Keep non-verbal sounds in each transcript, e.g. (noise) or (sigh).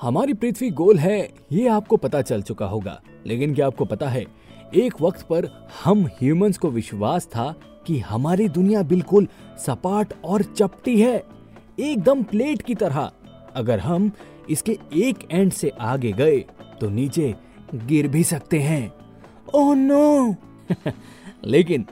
हमारी पृथ्वी गोल है, ये आपको पता चल चुका होगा। लेकिन क्या आपको पता है, एक वक्त पर हम ह्यूमंस को विश्वास था कि हमारी दुनिया बिल्कुल सपाट और चपटी है, एकदम प्लेट की तरह। अगर हम इसके एक एंड से आगे गए तो नीचे गिर भी सकते हैं। ओह नो (laughs) लेकिन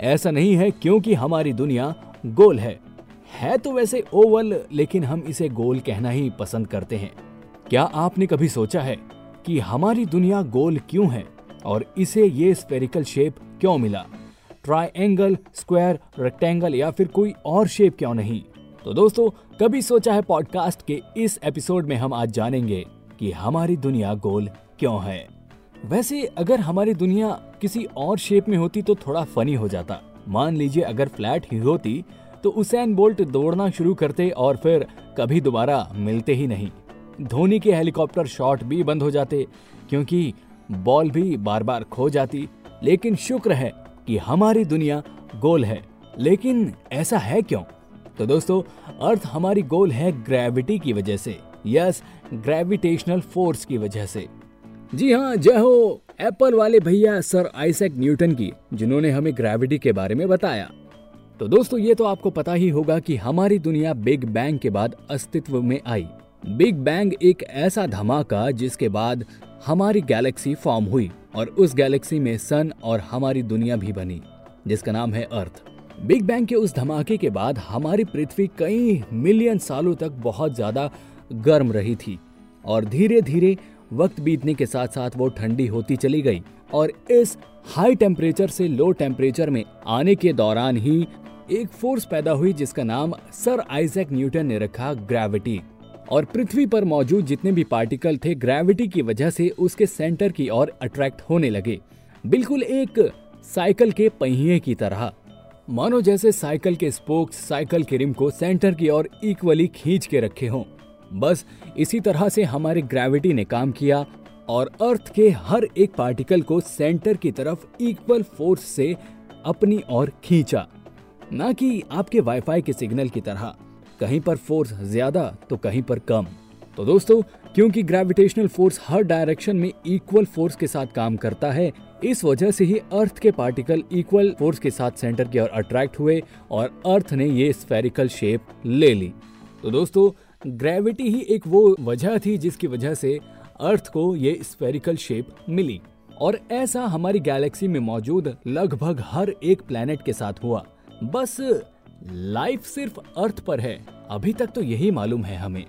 ऐसा नहीं है क्योंकि हमारी दुनिया गोल है। है तो वैसे ओवल, लेकिन हम इसे गोल कहना ही पसंद करते हैं। क्या आपने कभी सोचा है कि हमारी दुनिया गोल क्यों है और इसे ये स्पेरिकल शेप क्यों मिला? ट्राइंगल स्क्वायर रेक्टेंगल या फिर कोई और शेप क्यों नहीं? तो दोस्तों, कभी सोचा है पॉडकास्ट के इस एपिसोड में हम आज जानेंगे कि हमारी दुनिया गोल क्यों है? वैसे, अगर हमारी दुनिया किसी और शेप में होती तो थोड़ा फनी हो जाता। मान लीजिए, अगर फ्लैट ही होती तो उसेन बोल्ट दौड़ना शुरू करते और फिर कभी दोबारा मिलते ही नहीं। धोनी के हेलीकॉप्टर शॉट भी बंद हो जाते, क्योंकि बॉल भी बार बार खो जाती। लेकिन शुक्र है कि हमारी दुनिया गोल है। लेकिन ऐसा है क्यों? तो दोस्तों, अर्थ हमारी गोल है ग्रेविटी की वजह से, यस ग्रेविटेशनल फोर्स की वजह से। जी हाँ जय हो एप्पल वाले भैया सर आइसैक न्यूटन की, जिन्होंने हमें ग्रेविटी के बारे में बताया। तो दोस्तों, ये तो आपको पता ही होगा कि हमारी दुनिया बिग बैंग के बाद अस्तित्व में आई। बिग बैंग एक ऐसा धमाका जिसके बाद हमारी गैलेक्सी फॉर्म हुई और उस गैलेक्सी में सन और हमारी दुनिया भी बनी, जिसका नाम है अर्थ। बिग बैंग के उस धमाके के बाद हमारी पृथ्वी कई मिलियन सालों तक बहुत ज़्यादा गर्म रही थी और धीरे धीरे वक्त बीतने के साथ साथ वो ठंडी होती चली गई और इस हाई टेम्परेचर से लो टेम्परेचर में आने के दौरान ही एक फोर्स पैदा हुई जिसका नाम सर आइजैक न्यूटन ने रखा ग्रेविटी। और पृथ्वी पर मौजूद जितने भी पार्टिकल थे ग्रेविटी की वजह से उसके सेंटर की ओर अट्रैक्ट होने लगे। बिल्कुल एक साइकिल के पहिए की तरह। मानो जैसे साइकिल के स्पोक्स साइकिल के रिम को सेंटर की ओर इक्वली खींच के रखे हों। बस इसी तरह से हमारी ग्रेविटी ने काम किया और अर्थ के हर एक पार्टिकल को सेंटर की तरफ़ इक्वल फोर्स से अपनी ओर खींचा। ना कि आपके वाईफाई के सिग्नल की तरह। कहीं पर फोर्स ज़्यादा तो कहीं पर कम। तो दोस्तों, क्योंकि ग्रेविटेशनल फोर्स हर डायरेक्शन में इक्वल फोर्स के साथ काम करता है, इस वजह से ही अर्थ के पार्टिकल इक्वल फोर्स के साथ सेंटर की ओर अट्रैक्ट हुए और अर्थ ने ये स्फेरिकल शेप ले ली। तो दोस्तों ग्रेविटी ही एक वो वजह थी जिसकी वजह से अर्थ को ये स्फेरिकल शेप मिली। और ऐसा हमारी गैलेक्सी में मौजूद लगभग हर एक प्लेनेट के साथ हुआ। बस लाइफ सिर्फ़ अर्थ पर है। अभी तक तो यही मालूम है हमें।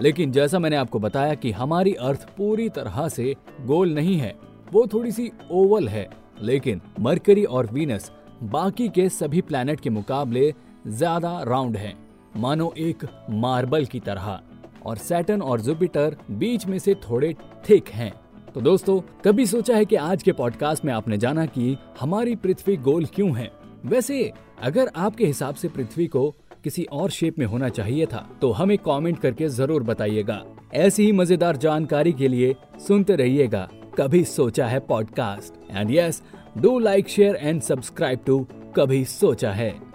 लेकिन जैसा मैंने आपको बताया कि हमारी अर्थ पूरी तरह से गोल नहीं है, वो थोड़ी सी ओवल है। लेकिन मरकरी और वीनस बाकी के सभी प्लैनेट के मुकाबले ज़्यादा राउंड है। मानो एक मार्बल की तरह। और सैटन और जुपिटर बीच में से थोड़े थिक हैं। तो दोस्तों, कभी सोचा है कि आज के पॉडकास्ट में आपने जाना कि हमारी पृथ्वी गोल क्यों है? वैसे अगर आपके हिसाब से पृथ्वी को किसी और शेप में होना चाहिए था तो हमें कमेंट करके ज़रूर बताइएगा। ऐसी ही मज़ेदार जानकारी के लिए सुनते रहिएगा। कभी सोचा है podcast and yes do like share and subscribe to कभी सोचा है।